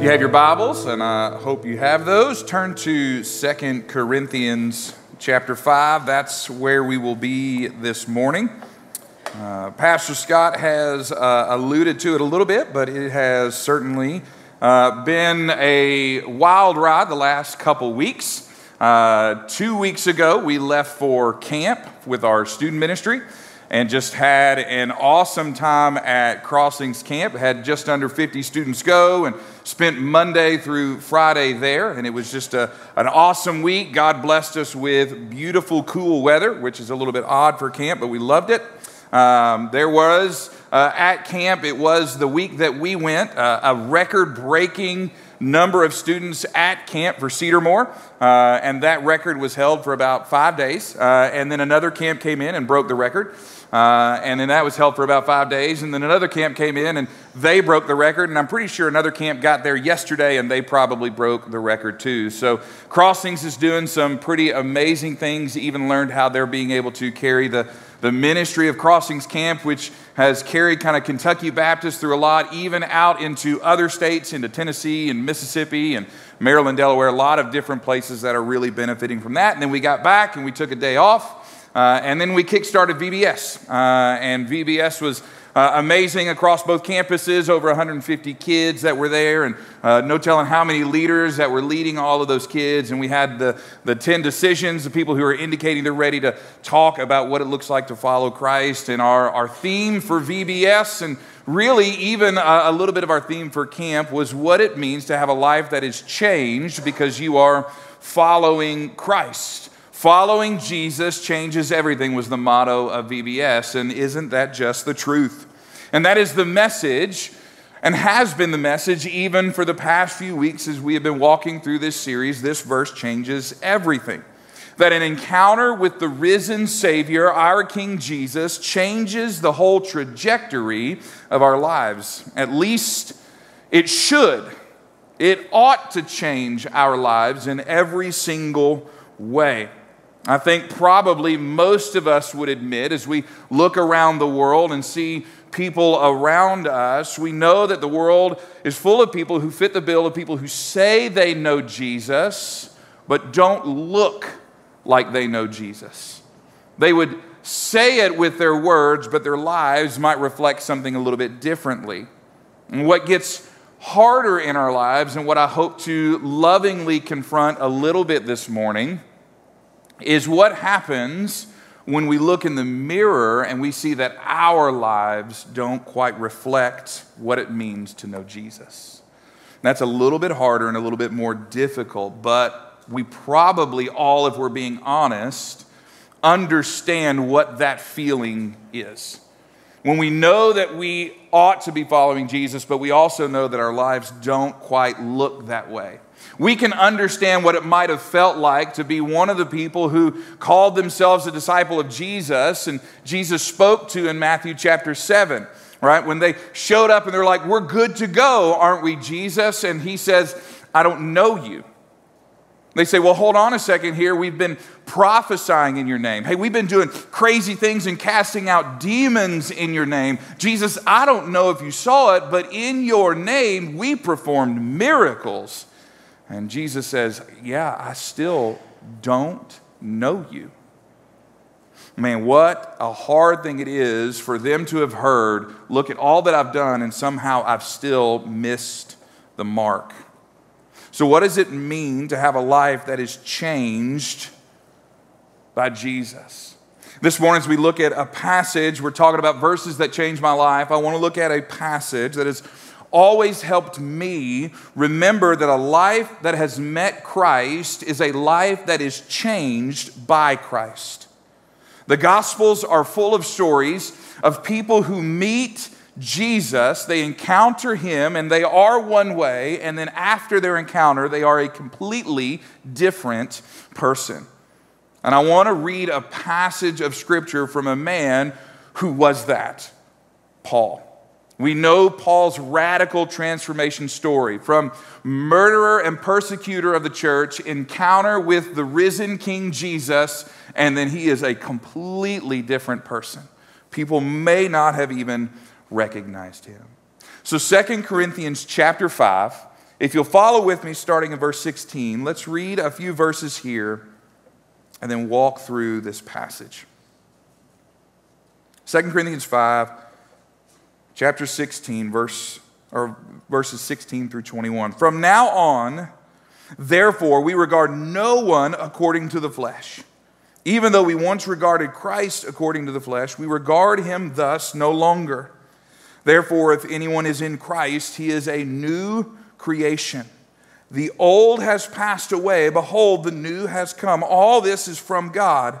you have your Bibles, and I hope you have those, turn to Second Corinthians chapter 5. That's where we will be this morning. Uh, Pastor Scott has uh, alluded to it a little bit, but it has certainly uh, been a wild ride the last couple weeks. Uh, two weeks ago, we left for camp with our student ministry and just had an awesome time at Crossings Camp. Had just under 50 students go and spent Monday through Friday there, and it was just a, an awesome week. God blessed us with beautiful, cool weather, which is a little bit odd for camp, but we loved it. Um, there was uh, at camp, it was the week that we went, uh, a record breaking number of students at camp for Cedarmore, uh, and that record was held for about five days. Uh, and then another camp came in and broke the record. Uh, and then that was held for about five days. And then another camp came in and they broke the record. And I'm pretty sure another camp got there yesterday and they probably broke the record too. So Crossings is doing some pretty amazing things, even learned how they're being able to carry the, the ministry of Crossings Camp, which has carried kind of Kentucky Baptist through a lot, even out into other states, into Tennessee and Mississippi and Maryland, Delaware, a lot of different places that are really benefiting from that. And then we got back and we took a day off. Uh, and then we kickstarted VBS. Uh, and VBS was uh, amazing across both campuses, over 150 kids that were there, and uh, no telling how many leaders that were leading all of those kids. And we had the, the 10 decisions, the people who are indicating they're ready to talk about what it looks like to follow Christ. And our, our theme for VBS, and really even a, a little bit of our theme for camp, was what it means to have a life that is changed because you are following Christ. Following Jesus changes everything was the motto of VBS, and isn't that just the truth? And that is the message, and has been the message even for the past few weeks as we have been walking through this series. This verse changes everything. That an encounter with the risen Savior, our King Jesus, changes the whole trajectory of our lives. At least it should. It ought to change our lives in every single way. I think probably most of us would admit as we look around the world and see people around us, we know that the world is full of people who fit the bill of people who say they know Jesus, but don't look like they know Jesus. They would say it with their words, but their lives might reflect something a little bit differently. And what gets harder in our lives, and what I hope to lovingly confront a little bit this morning, is what happens when we look in the mirror and we see that our lives don't quite reflect what it means to know Jesus. That's a little bit harder and a little bit more difficult, but we probably all, if we're being honest, understand what that feeling is. When we know that we ought to be following Jesus, but we also know that our lives don't quite look that way we can understand what it might have felt like to be one of the people who called themselves a disciple of Jesus and Jesus spoke to in Matthew chapter 7, right? When they showed up and they're like, We're good to go, aren't we, Jesus? And he says, I don't know you. They say, Well, hold on a second here. We've been prophesying in your name. Hey, we've been doing crazy things and casting out demons in your name. Jesus, I don't know if you saw it, but in your name we performed miracles. And Jesus says, Yeah, I still don't know you. Man, what a hard thing it is for them to have heard, look at all that I've done, and somehow I've still missed the mark. So, what does it mean to have a life that is changed by Jesus? This morning, as we look at a passage, we're talking about verses that changed my life. I want to look at a passage that is always helped me remember that a life that has met Christ is a life that is changed by Christ. The Gospels are full of stories of people who meet Jesus, they encounter him, and they are one way, and then after their encounter, they are a completely different person. And I want to read a passage of scripture from a man who was that Paul. We know Paul's radical transformation story from murderer and persecutor of the church, encounter with the risen King Jesus, and then he is a completely different person. People may not have even recognized him. So Second Corinthians chapter 5 If you'll follow with me starting in verse 16, let's read a few verses here and then walk through this passage. 2 Corinthians 5, chapter 16, verse, or verses 16 through 21. From now on, therefore, we regard no one according to the flesh. Even though we once regarded Christ according to the flesh, we regard him thus no longer. Therefore, if anyone is in Christ, he is a new creation. The old has passed away. Behold, the new has come. All this is from God,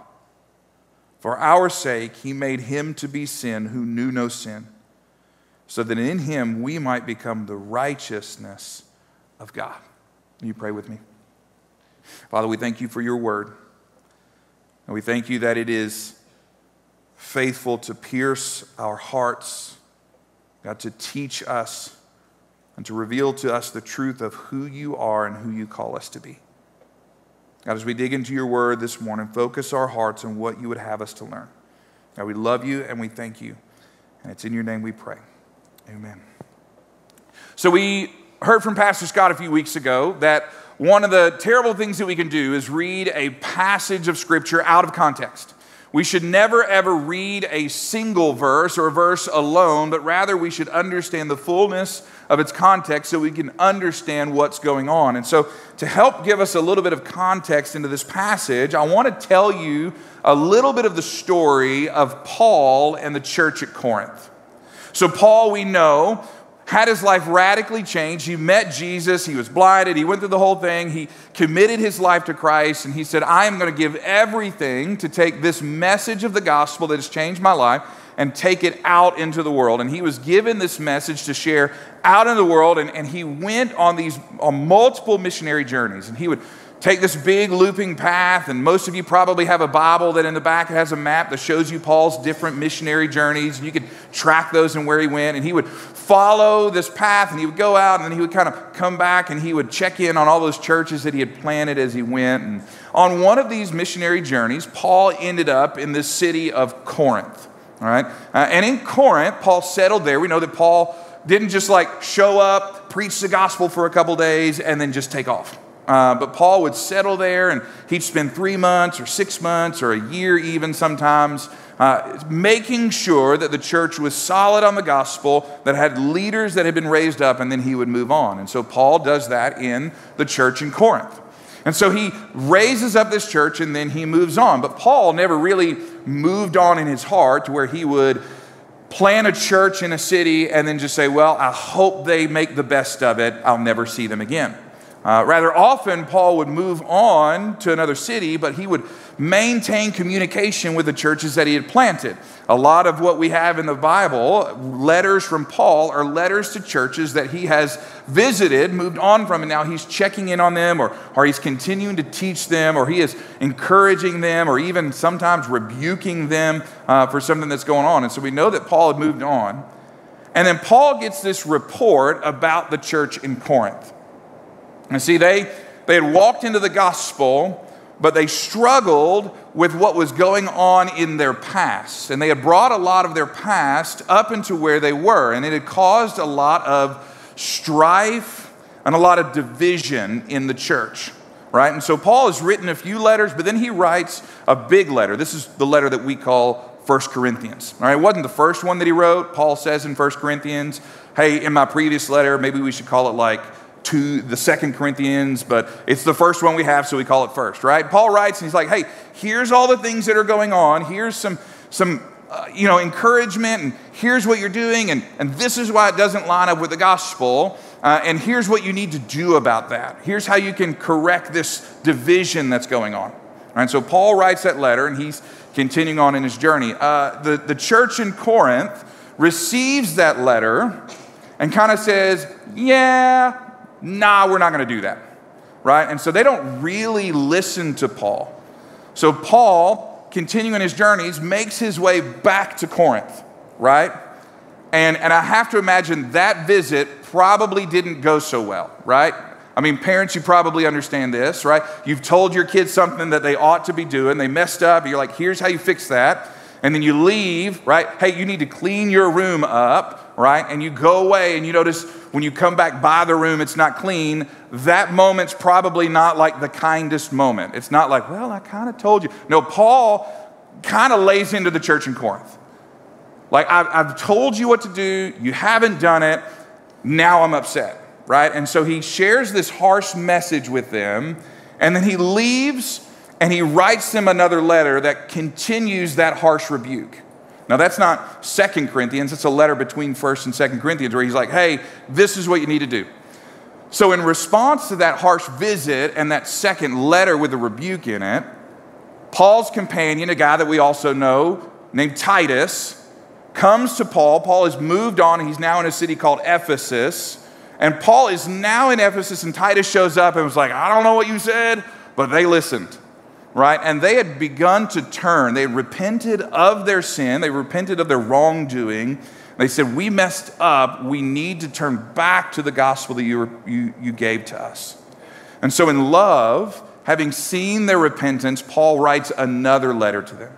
For our sake, he made him to be sin who knew no sin, so that in him we might become the righteousness of God. Will you pray with me? Father, we thank you for your word. And we thank you that it is faithful to pierce our hearts God, to teach us and to reveal to us the truth of who you are and who you call us to be. God, as we dig into your word this morning, focus our hearts on what you would have us to learn. God, we love you and we thank you. And it's in your name we pray. Amen. So, we heard from Pastor Scott a few weeks ago that one of the terrible things that we can do is read a passage of Scripture out of context. We should never ever read a single verse or a verse alone, but rather we should understand the fullness of its context so we can understand what's going on. And so, to help give us a little bit of context into this passage, I want to tell you a little bit of the story of Paul and the church at Corinth. So, Paul, we know, had his life radically changed. He met Jesus, he was blinded, he went through the whole thing. He committed his life to Christ, and he said, I am going to give everything to take this message of the gospel that has changed my life and take it out into the world. And he was given this message to share out in the world, and, and he went on these on multiple missionary journeys. And he would take this big looping path, and most of you probably have a Bible that in the back has a map that shows you Paul's different missionary journeys. And you could track those and where he went. And he would follow this path, and he would go out, and then he would kind of come back and he would check in on all those churches that he had planted as he went. And on one of these missionary journeys, Paul ended up in the city of Corinth. All right? Uh, and in Corinth, Paul settled there. We know that Paul didn't just like show up, preach the gospel for a couple days, and then just take off. Uh, but Paul would settle there and he'd spend three months or six months or a year, even sometimes, uh, making sure that the church was solid on the gospel, that had leaders that had been raised up, and then he would move on. And so Paul does that in the church in Corinth. And so he raises up this church and then he moves on. But Paul never really moved on in his heart to where he would plant a church in a city and then just say, Well, I hope they make the best of it. I'll never see them again. Uh, rather often, Paul would move on to another city, but he would maintain communication with the churches that he had planted. A lot of what we have in the Bible, letters from Paul, are letters to churches that he has visited, moved on from, and now he's checking in on them, or, or he's continuing to teach them, or he is encouraging them, or even sometimes rebuking them uh, for something that's going on. And so we know that Paul had moved on. And then Paul gets this report about the church in Corinth. And see, they, they had walked into the gospel, but they struggled with what was going on in their past. And they had brought a lot of their past up into where they were. And it had caused a lot of strife and a lot of division in the church. Right? And so Paul has written a few letters, but then he writes a big letter. This is the letter that we call First Corinthians. All right, it wasn't the first one that he wrote. Paul says in First Corinthians, hey, in my previous letter, maybe we should call it like to the second Corinthians, but it's the first one we have, so we call it first, right? Paul writes and he's like, hey, here's all the things that are going on. Here's some, some uh, you know, encouragement, and here's what you're doing, and, and this is why it doesn't line up with the gospel. Uh, and here's what you need to do about that. Here's how you can correct this division that's going on. And so Paul writes that letter, and he's continuing on in his journey. Uh, the, the church in Corinth receives that letter and kind of says, Yeah, nah, we're not going to do that, right? And so they don't really listen to Paul. So Paul, continuing his journeys, makes his way back to Corinth, right? And, and I have to imagine that visit probably didn't go so well, right? I mean, parents, you probably understand this, right? You've told your kids something that they ought to be doing. They messed up. You're like, here's how you fix that. And then you leave, right? Hey, you need to clean your room up, right? And you go away and you notice when you come back by the room, it's not clean. That moment's probably not like the kindest moment. It's not like, well, I kind of told you. No, Paul kind of lays into the church in Corinth. Like, I've, I've told you what to do, you haven't done it, now I'm upset right? And so he shares this harsh message with them, and then he leaves and he writes them another letter that continues that harsh rebuke. Now that's not Second Corinthians, it's a letter between 1st and 2nd Corinthians where he's like, "Hey, this is what you need to do." So in response to that harsh visit and that second letter with a rebuke in it, Paul's companion, a guy that we also know named Titus, comes to Paul. Paul has moved on, he's now in a city called Ephesus. And Paul is now in Ephesus, and Titus shows up and was like, I don't know what you said, but they listened, right? And they had begun to turn. They repented of their sin, they repented of their wrongdoing. They said, We messed up. We need to turn back to the gospel that you, were, you, you gave to us. And so, in love, having seen their repentance, Paul writes another letter to them.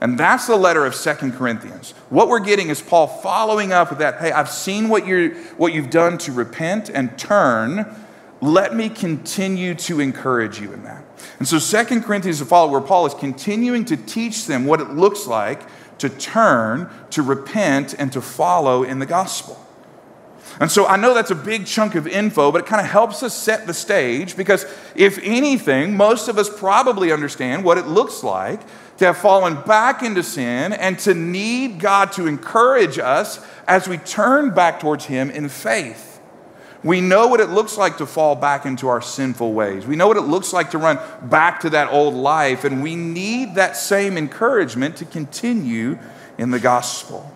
And that's the letter of Second Corinthians. What we're getting is Paul following up with that. Hey, I've seen what, you're, what you've done to repent and turn. Let me continue to encourage you in that. And so Second Corinthians a follow where Paul is continuing to teach them what it looks like to turn, to repent, and to follow in the gospel. And so I know that's a big chunk of info, but it kind of helps us set the stage because if anything, most of us probably understand what it looks like to have fallen back into sin and to need God to encourage us as we turn back towards Him in faith. We know what it looks like to fall back into our sinful ways. We know what it looks like to run back to that old life, and we need that same encouragement to continue in the gospel.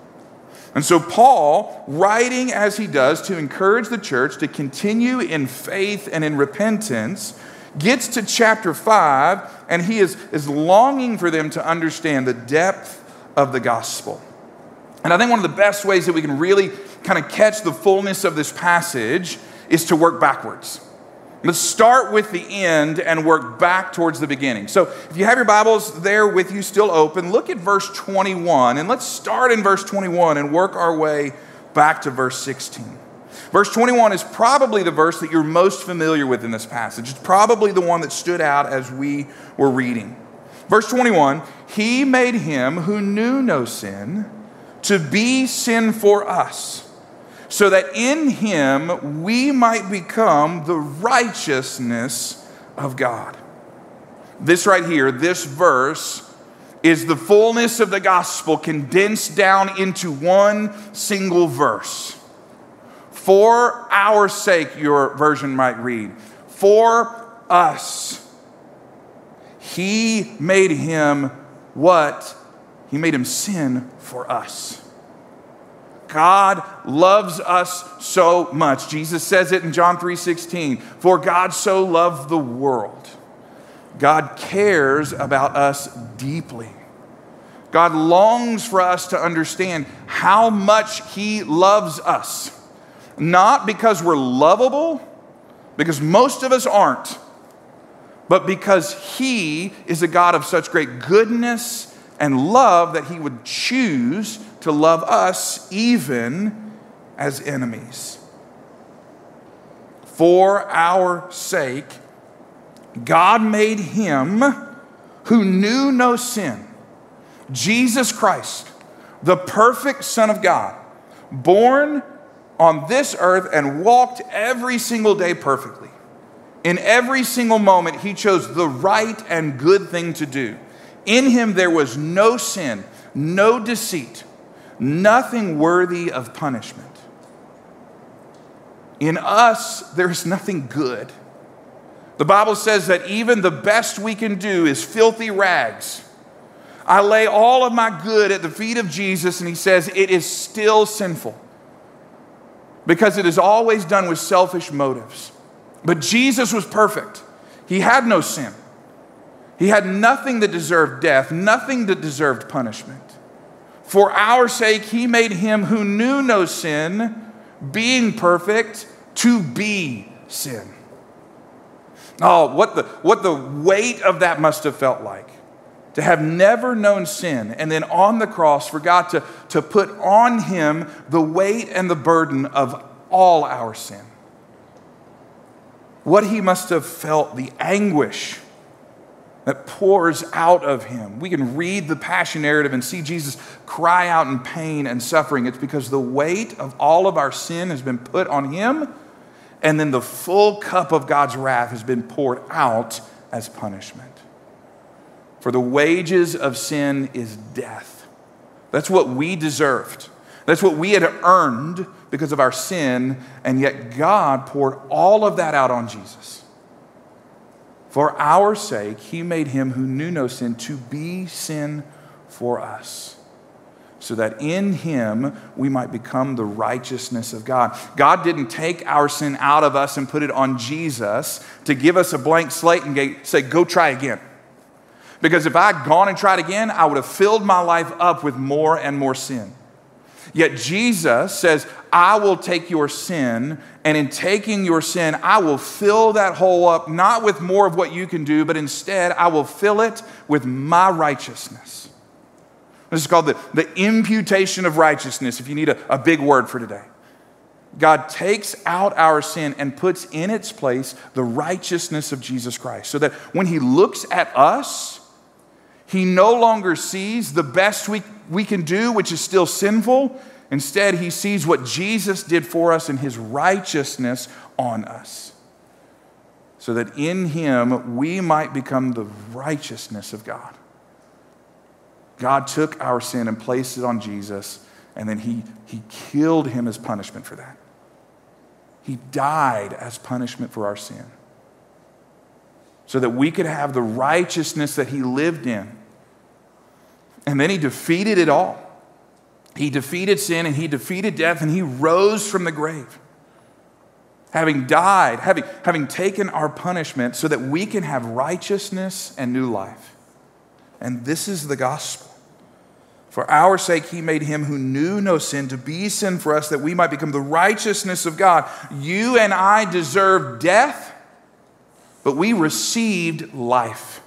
And so, Paul, writing as he does to encourage the church to continue in faith and in repentance, gets to chapter 5, and he is, is longing for them to understand the depth of the gospel. And I think one of the best ways that we can really kind of catch the fullness of this passage is to work backwards. Let's start with the end and work back towards the beginning. So, if you have your Bibles there with you still open, look at verse 21, and let's start in verse 21 and work our way back to verse 16. Verse 21 is probably the verse that you're most familiar with in this passage. It's probably the one that stood out as we were reading. Verse 21 He made him who knew no sin to be sin for us, so that in him we might become the righteousness of God. This right here, this verse, is the fullness of the gospel condensed down into one single verse. For our sake, your version might read. For us. He made him what? He made him sin for us. God loves us so much. Jesus says it in John 3:16, "For God so loved the world." God cares about us deeply. God longs for us to understand how much he loves us not because we're lovable, because most of us aren't, but because He is a God of such great goodness and love that He would choose to love us even as enemies. For our sake, God made Him who knew no sin, Jesus Christ, the perfect Son of God, born on this earth and walked every single day perfectly. In every single moment, he chose the right and good thing to do. In him, there was no sin, no deceit, nothing worthy of punishment. In us, there is nothing good. The Bible says that even the best we can do is filthy rags. I lay all of my good at the feet of Jesus, and he says it is still sinful. because it is always done with selfish motives. But Jesus was perfect, He had no sin. He had nothing that deserved death, nothing that deserved punishment. For our sake, He made Him who knew no sin, being perfect, to be sin. Oh, what the, what the weight of that must have felt like to have never known sin, and then on the cross for God to, to put on him the weight and the burden of all our sin. What he must have felt, the anguish that pours out of him. We can read the passion narrative and see Jesus cry out in pain and suffering. It's because the weight of all of our sin has been put on him, and then the full cup of God's wrath has been poured out as punishment. For the wages of sin is death. That's what we deserved. That's what we had earned because of our sin, and yet God poured all of that out on Jesus. For our sake, He made Him who knew no sin to be sin for us, so that in Him we might become the righteousness of God. God didn't take our sin out of us and put it on Jesus to give us a blank slate and say, Go try again. Because if I had gone and tried again, I would have filled my life up with more and more sin. Yet Jesus says, I will take your sin, and in taking your sin, I will fill that hole up, not with more of what you can do, but instead, I will fill it with my righteousness. This is called the, the imputation of righteousness, if you need a, a big word for today. God takes out our sin and puts in its place the righteousness of Jesus Christ, so that when He looks at us, he no longer sees the best we, we can do, which is still sinful. Instead, he sees what Jesus did for us and his righteousness on us. So that in him we might become the righteousness of God. God took our sin and placed it on Jesus, and then he, he killed him as punishment for that. He died as punishment for our sin so that we could have the righteousness that he lived in. And then he defeated it all. He defeated sin and he defeated death and he rose from the grave. Having died, having, having taken our punishment so that we can have righteousness and new life. And this is the gospel. For our sake, he made him who knew no sin to be sin for us that we might become the righteousness of God. You and I deserve death, but we received life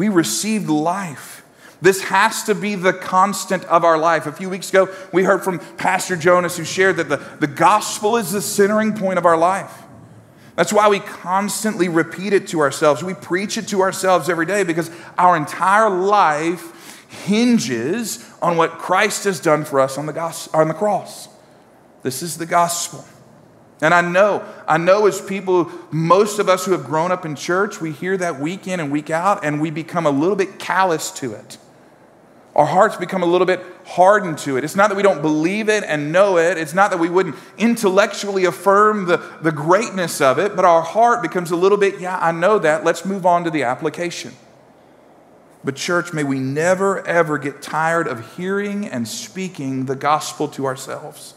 we received life. This has to be the constant of our life. A few weeks ago, we heard from Pastor Jonas who shared that the, the gospel is the centering point of our life. That's why we constantly repeat it to ourselves. We preach it to ourselves every day because our entire life hinges on what Christ has done for us on the, on the cross. This is the gospel. And I know, I know as people, most of us who have grown up in church, we hear that week in and week out, and we become a little bit callous to it. Our hearts become a little bit hardened to it. It's not that we don't believe it and know it. It's not that we wouldn't intellectually affirm the, the greatness of it, but our heart becomes a little bit, yeah, I know that. Let's move on to the application. But, church, may we never, ever get tired of hearing and speaking the gospel to ourselves.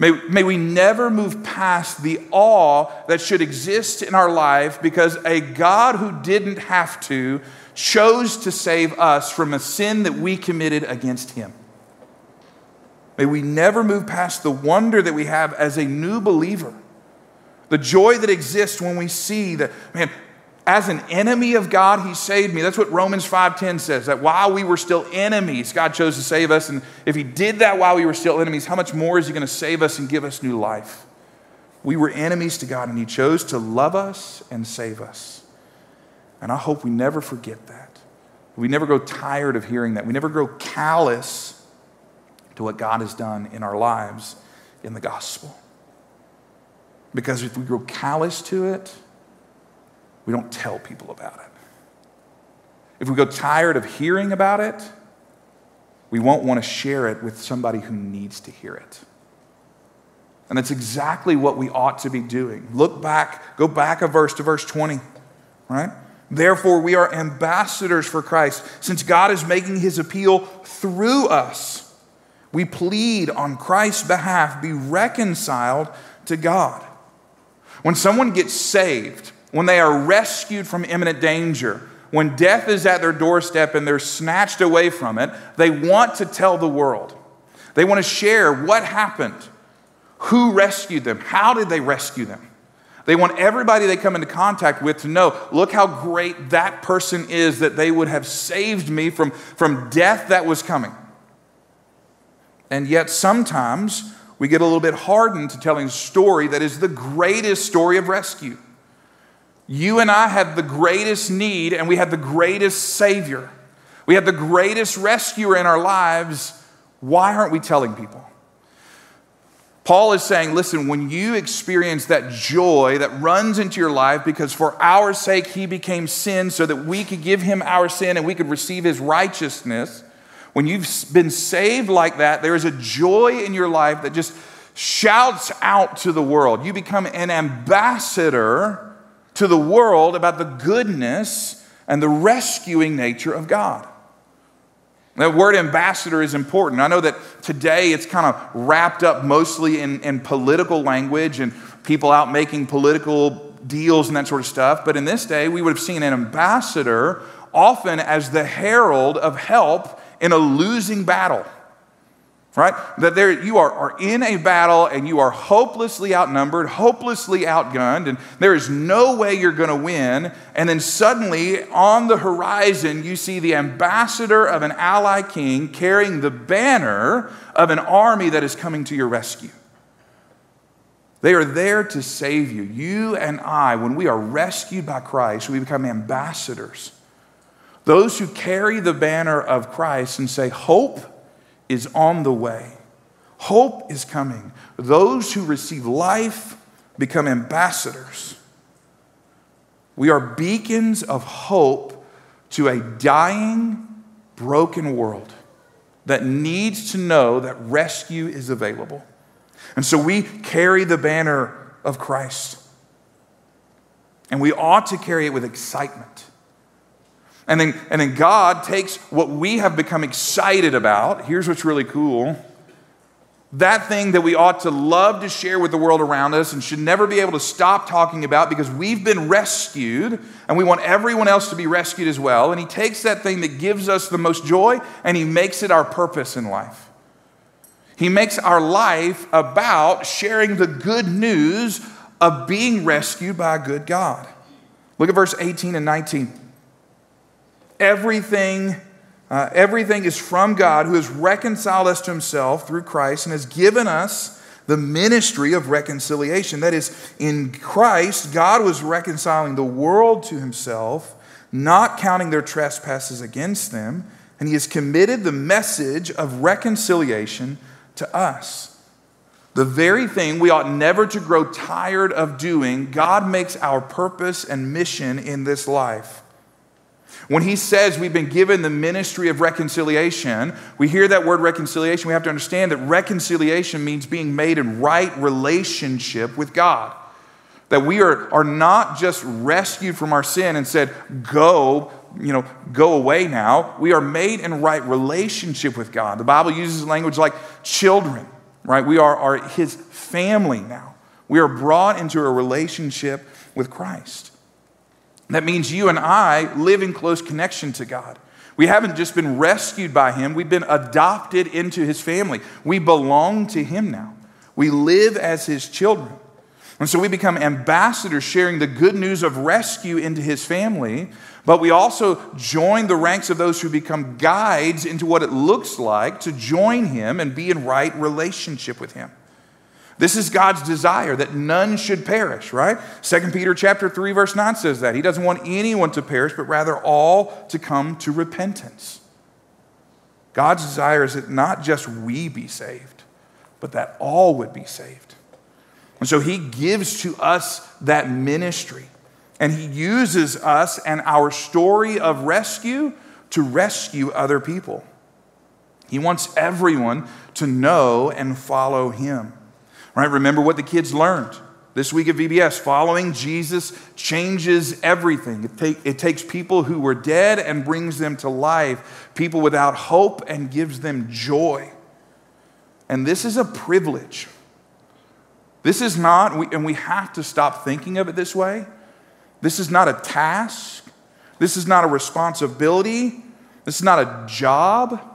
May, may we never move past the awe that should exist in our life because a God who didn't have to chose to save us from a sin that we committed against him. May we never move past the wonder that we have as a new believer, the joy that exists when we see that, man, as an enemy of God, he saved me. That's what Romans 5:10 says, that while we were still enemies, God chose to save us. And if he did that while we were still enemies, how much more is he going to save us and give us new life? We were enemies to God, and he chose to love us and save us. And I hope we never forget that. We never grow tired of hearing that. We never grow callous to what God has done in our lives in the gospel. Because if we grow callous to it, we don't tell people about it. If we go tired of hearing about it, we won't want to share it with somebody who needs to hear it. And that's exactly what we ought to be doing. Look back, go back a verse to verse 20, right? Therefore, we are ambassadors for Christ, since God is making his appeal through us. We plead on Christ's behalf, be reconciled to God. When someone gets saved, when they are rescued from imminent danger, when death is at their doorstep and they're snatched away from it, they want to tell the world. They want to share what happened, who rescued them, how did they rescue them. They want everybody they come into contact with to know look how great that person is that they would have saved me from, from death that was coming. And yet, sometimes we get a little bit hardened to telling a story that is the greatest story of rescue. You and I have the greatest need, and we have the greatest Savior. We have the greatest rescuer in our lives. Why aren't we telling people? Paul is saying, listen, when you experience that joy that runs into your life because for our sake he became sin so that we could give him our sin and we could receive his righteousness, when you've been saved like that, there is a joy in your life that just shouts out to the world. You become an ambassador to the world about the goodness and the rescuing nature of God. That word ambassador is important. I know that today it's kind of wrapped up mostly in, in political language and people out making political deals and that sort of stuff. But in this day, we would have seen an ambassador often as the herald of help in a losing battle right? That there you are, are in a battle and you are hopelessly outnumbered, hopelessly outgunned, and there is no way you're going to win. And then suddenly on the horizon, you see the ambassador of an ally king carrying the banner of an army that is coming to your rescue. They are there to save you. You and I, when we are rescued by Christ, we become ambassadors. Those who carry the banner of Christ and say, Hope is on the way. Hope is coming. Those who receive life become ambassadors. We are beacons of hope to a dying, broken world that needs to know that rescue is available. And so we carry the banner of Christ. And we ought to carry it with excitement. And then, and then God takes what we have become excited about. Here's what's really cool that thing that we ought to love to share with the world around us and should never be able to stop talking about because we've been rescued and we want everyone else to be rescued as well. And He takes that thing that gives us the most joy and He makes it our purpose in life. He makes our life about sharing the good news of being rescued by a good God. Look at verse 18 and 19. Everything, uh, everything is from God who has reconciled us to himself through Christ and has given us the ministry of reconciliation. That is, in Christ, God was reconciling the world to himself, not counting their trespasses against them, and he has committed the message of reconciliation to us. The very thing we ought never to grow tired of doing, God makes our purpose and mission in this life. When he says we've been given the ministry of reconciliation, we hear that word reconciliation. We have to understand that reconciliation means being made in right relationship with God. That we are, are not just rescued from our sin and said, go, you know, go away now. We are made in right relationship with God. The Bible uses language like children, right? We are, are his family now. We are brought into a relationship with Christ. That means you and I live in close connection to God. We haven't just been rescued by Him, we've been adopted into His family. We belong to Him now. We live as His children. And so we become ambassadors sharing the good news of rescue into His family, but we also join the ranks of those who become guides into what it looks like to join Him and be in right relationship with Him. This is God's desire that none should perish, right? 2 Peter chapter 3 verse 9 says that. He doesn't want anyone to perish, but rather all to come to repentance. God's desire is that not just we be saved, but that all would be saved. And so he gives to us that ministry. And he uses us and our story of rescue to rescue other people. He wants everyone to know and follow him. Right? Remember what the kids learned this week at VBS. Following Jesus changes everything. It, take, it takes people who were dead and brings them to life, people without hope and gives them joy. And this is a privilege. This is not, and we have to stop thinking of it this way. This is not a task. This is not a responsibility. This is not a job.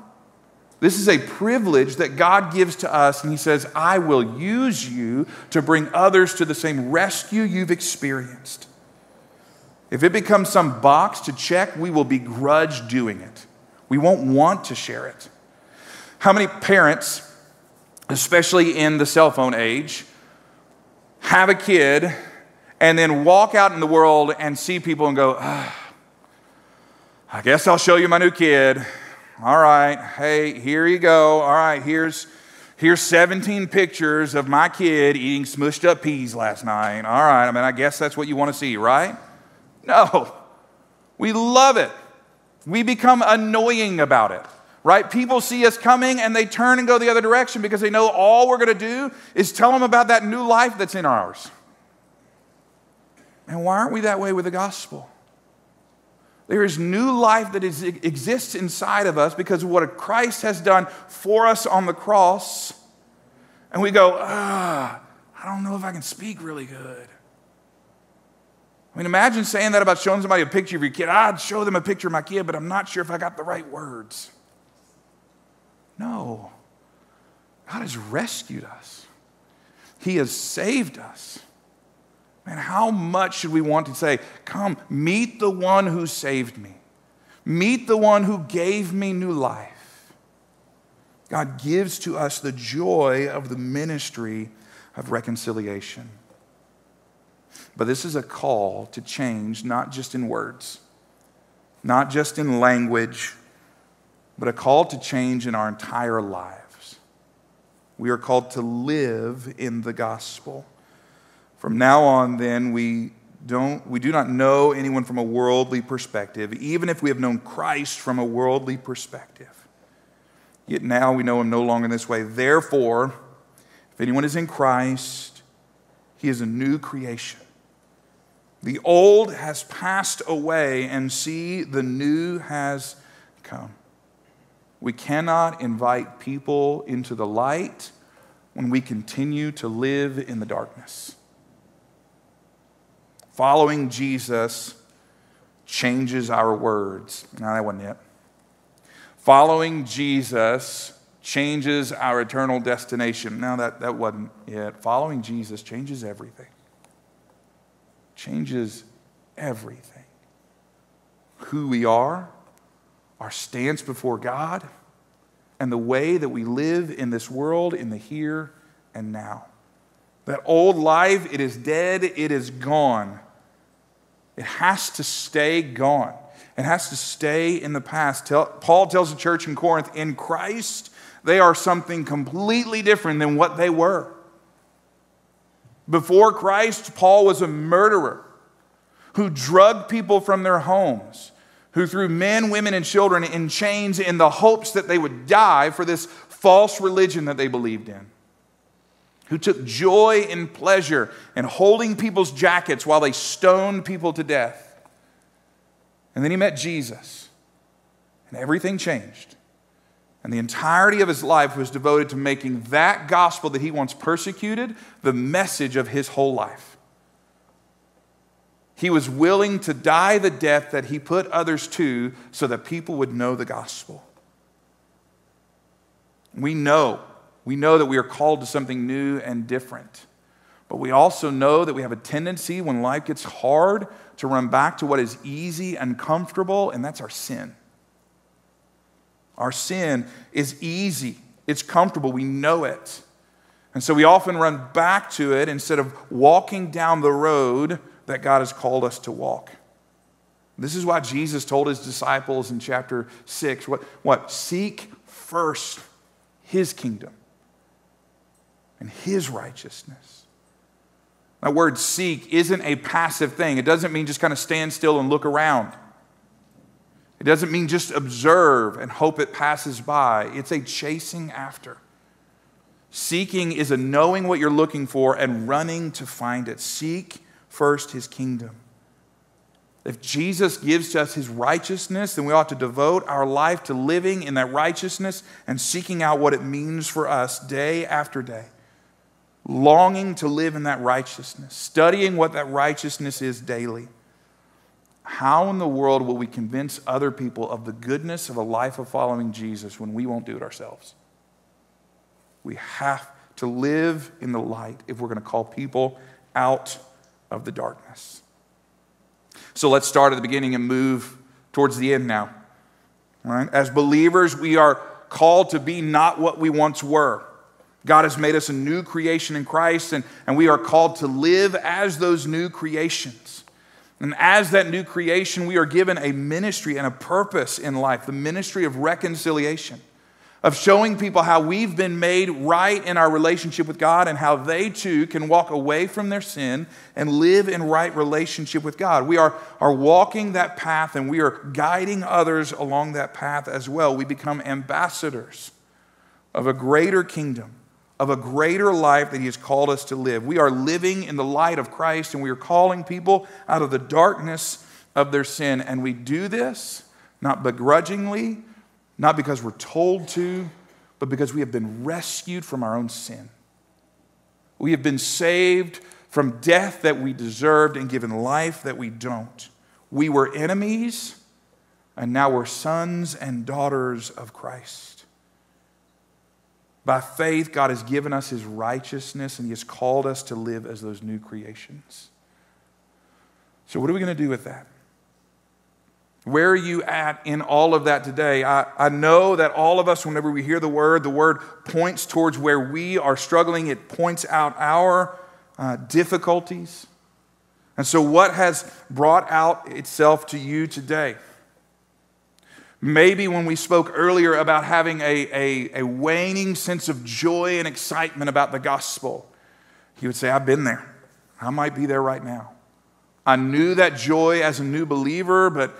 This is a privilege that God gives to us, and He says, I will use you to bring others to the same rescue you've experienced. If it becomes some box to check, we will begrudge doing it. We won't want to share it. How many parents, especially in the cell phone age, have a kid and then walk out in the world and see people and go, ah, I guess I'll show you my new kid. All right, hey, here you go. All right, here's here's 17 pictures of my kid eating smushed up peas last night. All right, I mean, I guess that's what you want to see, right? No. We love it. We become annoying about it, right? People see us coming and they turn and go the other direction because they know all we're going to do is tell them about that new life that's in ours. And why aren't we that way with the gospel? There is new life that is, exists inside of us because of what Christ has done for us on the cross. And we go, ah, I don't know if I can speak really good. I mean, imagine saying that about showing somebody a picture of your kid. I'd show them a picture of my kid, but I'm not sure if I got the right words. No. God has rescued us, He has saved us. Man, how much should we want to say, Come, meet the one who saved me, meet the one who gave me new life? God gives to us the joy of the ministry of reconciliation. But this is a call to change, not just in words, not just in language, but a call to change in our entire lives. We are called to live in the gospel. From now on, then, we, don't, we do not know anyone from a worldly perspective, even if we have known Christ from a worldly perspective. Yet now we know him no longer in this way. Therefore, if anyone is in Christ, he is a new creation. The old has passed away, and see, the new has come. We cannot invite people into the light when we continue to live in the darkness. Following Jesus changes our words. No, that wasn't it. Following Jesus changes our eternal destination. No, that, that wasn't it. Following Jesus changes everything. Changes everything. Who we are, our stance before God, and the way that we live in this world in the here and now. That old life, it is dead, it is gone. It has to stay gone. It has to stay in the past. Paul tells the church in Corinth in Christ, they are something completely different than what they were. Before Christ, Paul was a murderer who drugged people from their homes, who threw men, women, and children in chains in the hopes that they would die for this false religion that they believed in who took joy and pleasure in holding people's jackets while they stoned people to death. And then he met Jesus, and everything changed. And the entirety of his life was devoted to making that gospel that he once persecuted the message of his whole life. He was willing to die the death that he put others to so that people would know the gospel. We know we know that we are called to something new and different. But we also know that we have a tendency when life gets hard to run back to what is easy and comfortable, and that's our sin. Our sin is easy, it's comfortable, we know it. And so we often run back to it instead of walking down the road that God has called us to walk. This is why Jesus told his disciples in chapter 6 what, what? Seek first his kingdom and his righteousness. That word seek isn't a passive thing. It doesn't mean just kind of stand still and look around. It doesn't mean just observe and hope it passes by. It's a chasing after. Seeking is a knowing what you're looking for and running to find it. Seek first his kingdom. If Jesus gives to us his righteousness, then we ought to devote our life to living in that righteousness and seeking out what it means for us day after day. Longing to live in that righteousness, studying what that righteousness is daily. How in the world will we convince other people of the goodness of a life of following Jesus when we won't do it ourselves? We have to live in the light if we're going to call people out of the darkness. So let's start at the beginning and move towards the end now. Right? As believers, we are called to be not what we once were. God has made us a new creation in Christ, and, and we are called to live as those new creations. And as that new creation, we are given a ministry and a purpose in life the ministry of reconciliation of showing people how we've been made right in our relationship with God and how they too can walk away from their sin and live in right relationship with God. We are, are walking that path and we are guiding others along that path as well. We become ambassadors of a greater kingdom, of a greater life that He has called us to live. We are living in the light of Christ and we are calling people out of the darkness of their sin. And we do this not begrudgingly not because we're told to, but because we have been rescued from our own sin. We have been saved from death that we deserved and given life that we don't. We were enemies, and now we're sons and daughters of Christ. By faith, God has given us his righteousness, and he has called us to live as those new creations. So, what are we going to do with that? Where are you at in all of that today? I, I know that all of us, whenever we hear the word, the word points towards where we are struggling. It points out our uh, difficulties. And so, what has brought out itself to you today? Maybe when we spoke earlier about having a, a, a waning sense of joy and excitement about the gospel, he would say, I've been there. I might be there right now. I knew that joy as a new believer, but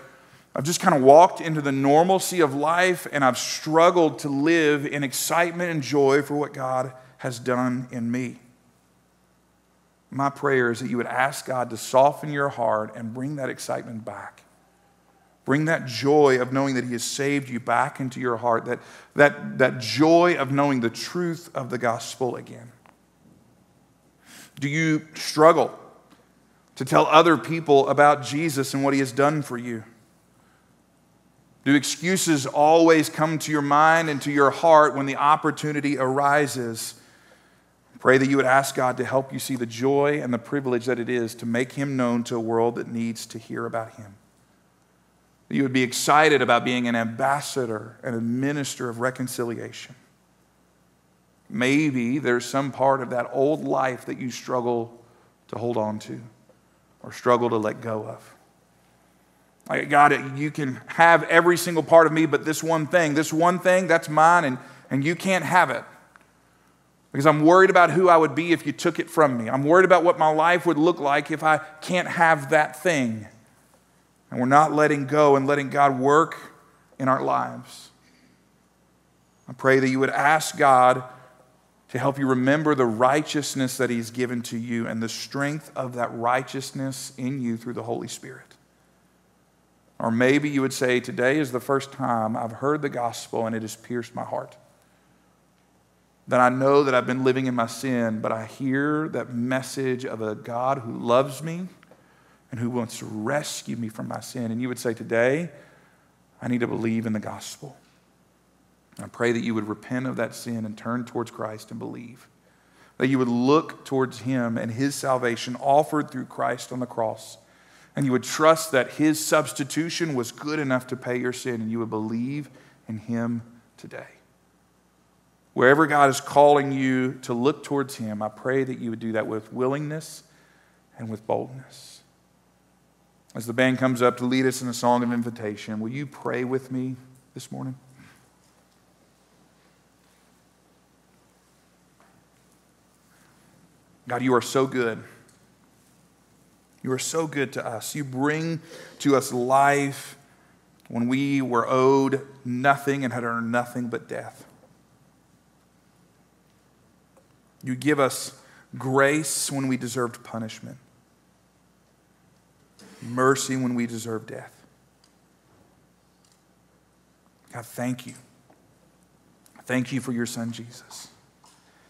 I've just kind of walked into the normalcy of life and I've struggled to live in excitement and joy for what God has done in me. My prayer is that you would ask God to soften your heart and bring that excitement back. Bring that joy of knowing that He has saved you back into your heart, that, that, that joy of knowing the truth of the gospel again. Do you struggle to tell other people about Jesus and what He has done for you? Do excuses always come to your mind and to your heart when the opportunity arises? Pray that you would ask God to help you see the joy and the privilege that it is to make Him known to a world that needs to hear about Him. That you would be excited about being an ambassador and a minister of reconciliation. Maybe there's some part of that old life that you struggle to hold on to or struggle to let go of. Like, God, you can have every single part of me, but this one thing, this one thing, that's mine, and, and you can't have it. Because I'm worried about who I would be if you took it from me. I'm worried about what my life would look like if I can't have that thing. And we're not letting go and letting God work in our lives. I pray that you would ask God to help you remember the righteousness that He's given to you and the strength of that righteousness in you through the Holy Spirit. Or maybe you would say, Today is the first time I've heard the gospel and it has pierced my heart. That I know that I've been living in my sin, but I hear that message of a God who loves me and who wants to rescue me from my sin. And you would say, Today, I need to believe in the gospel. I pray that you would repent of that sin and turn towards Christ and believe. That you would look towards Him and His salvation offered through Christ on the cross and you would trust that his substitution was good enough to pay your sin, and you would believe in him today. Wherever God is calling you to look towards him, I pray that you would do that with willingness and with boldness. As the band comes up to lead us in a song of invitation, will you pray with me this morning? God, you are so good. You are so good to us. You bring to us life when we were owed nothing and had earned nothing but death. You give us grace when we deserved punishment. Mercy when we deserve death. God, thank you. Thank you for your son, Jesus.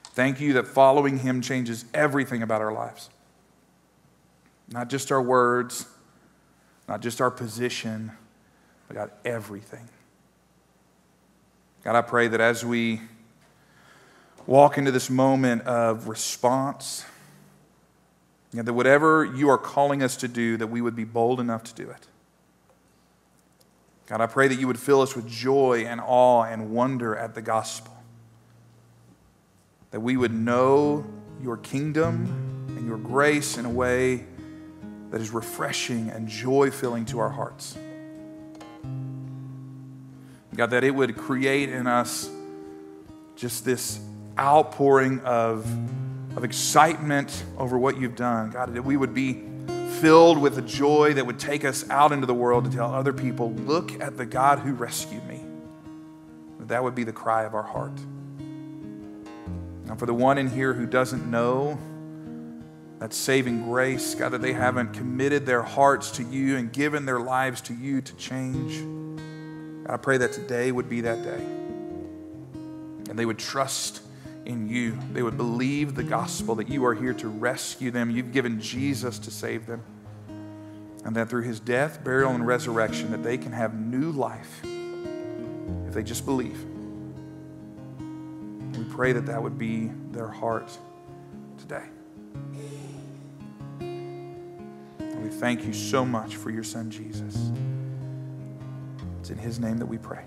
Thank you that following him changes everything about our lives. Not just our words, not just our position, but God, everything. God, I pray that as we walk into this moment of response, know, that whatever you are calling us to do, that we would be bold enough to do it. God, I pray that you would fill us with joy and awe and wonder at the gospel. That we would know your kingdom and your grace in a way that is refreshing and joy filling to our hearts. God, that it would create in us just this outpouring of, of excitement over what you've done. God, that we would be filled with a joy that would take us out into the world to tell other people, look at the God who rescued me. That would be the cry of our heart. Now, for the one in here who doesn't know that saving grace, God, that they haven't committed their hearts to you and given their lives to you to change, God, I pray that today would be that day. And they would trust in you. They would believe the gospel that you are here to rescue them. You've given Jesus to save them. And that through his death, burial, and resurrection, that they can have new life if they just believe. We pray that that would be their heart today. And we thank you so much for your son, Jesus. It's in his name that we pray.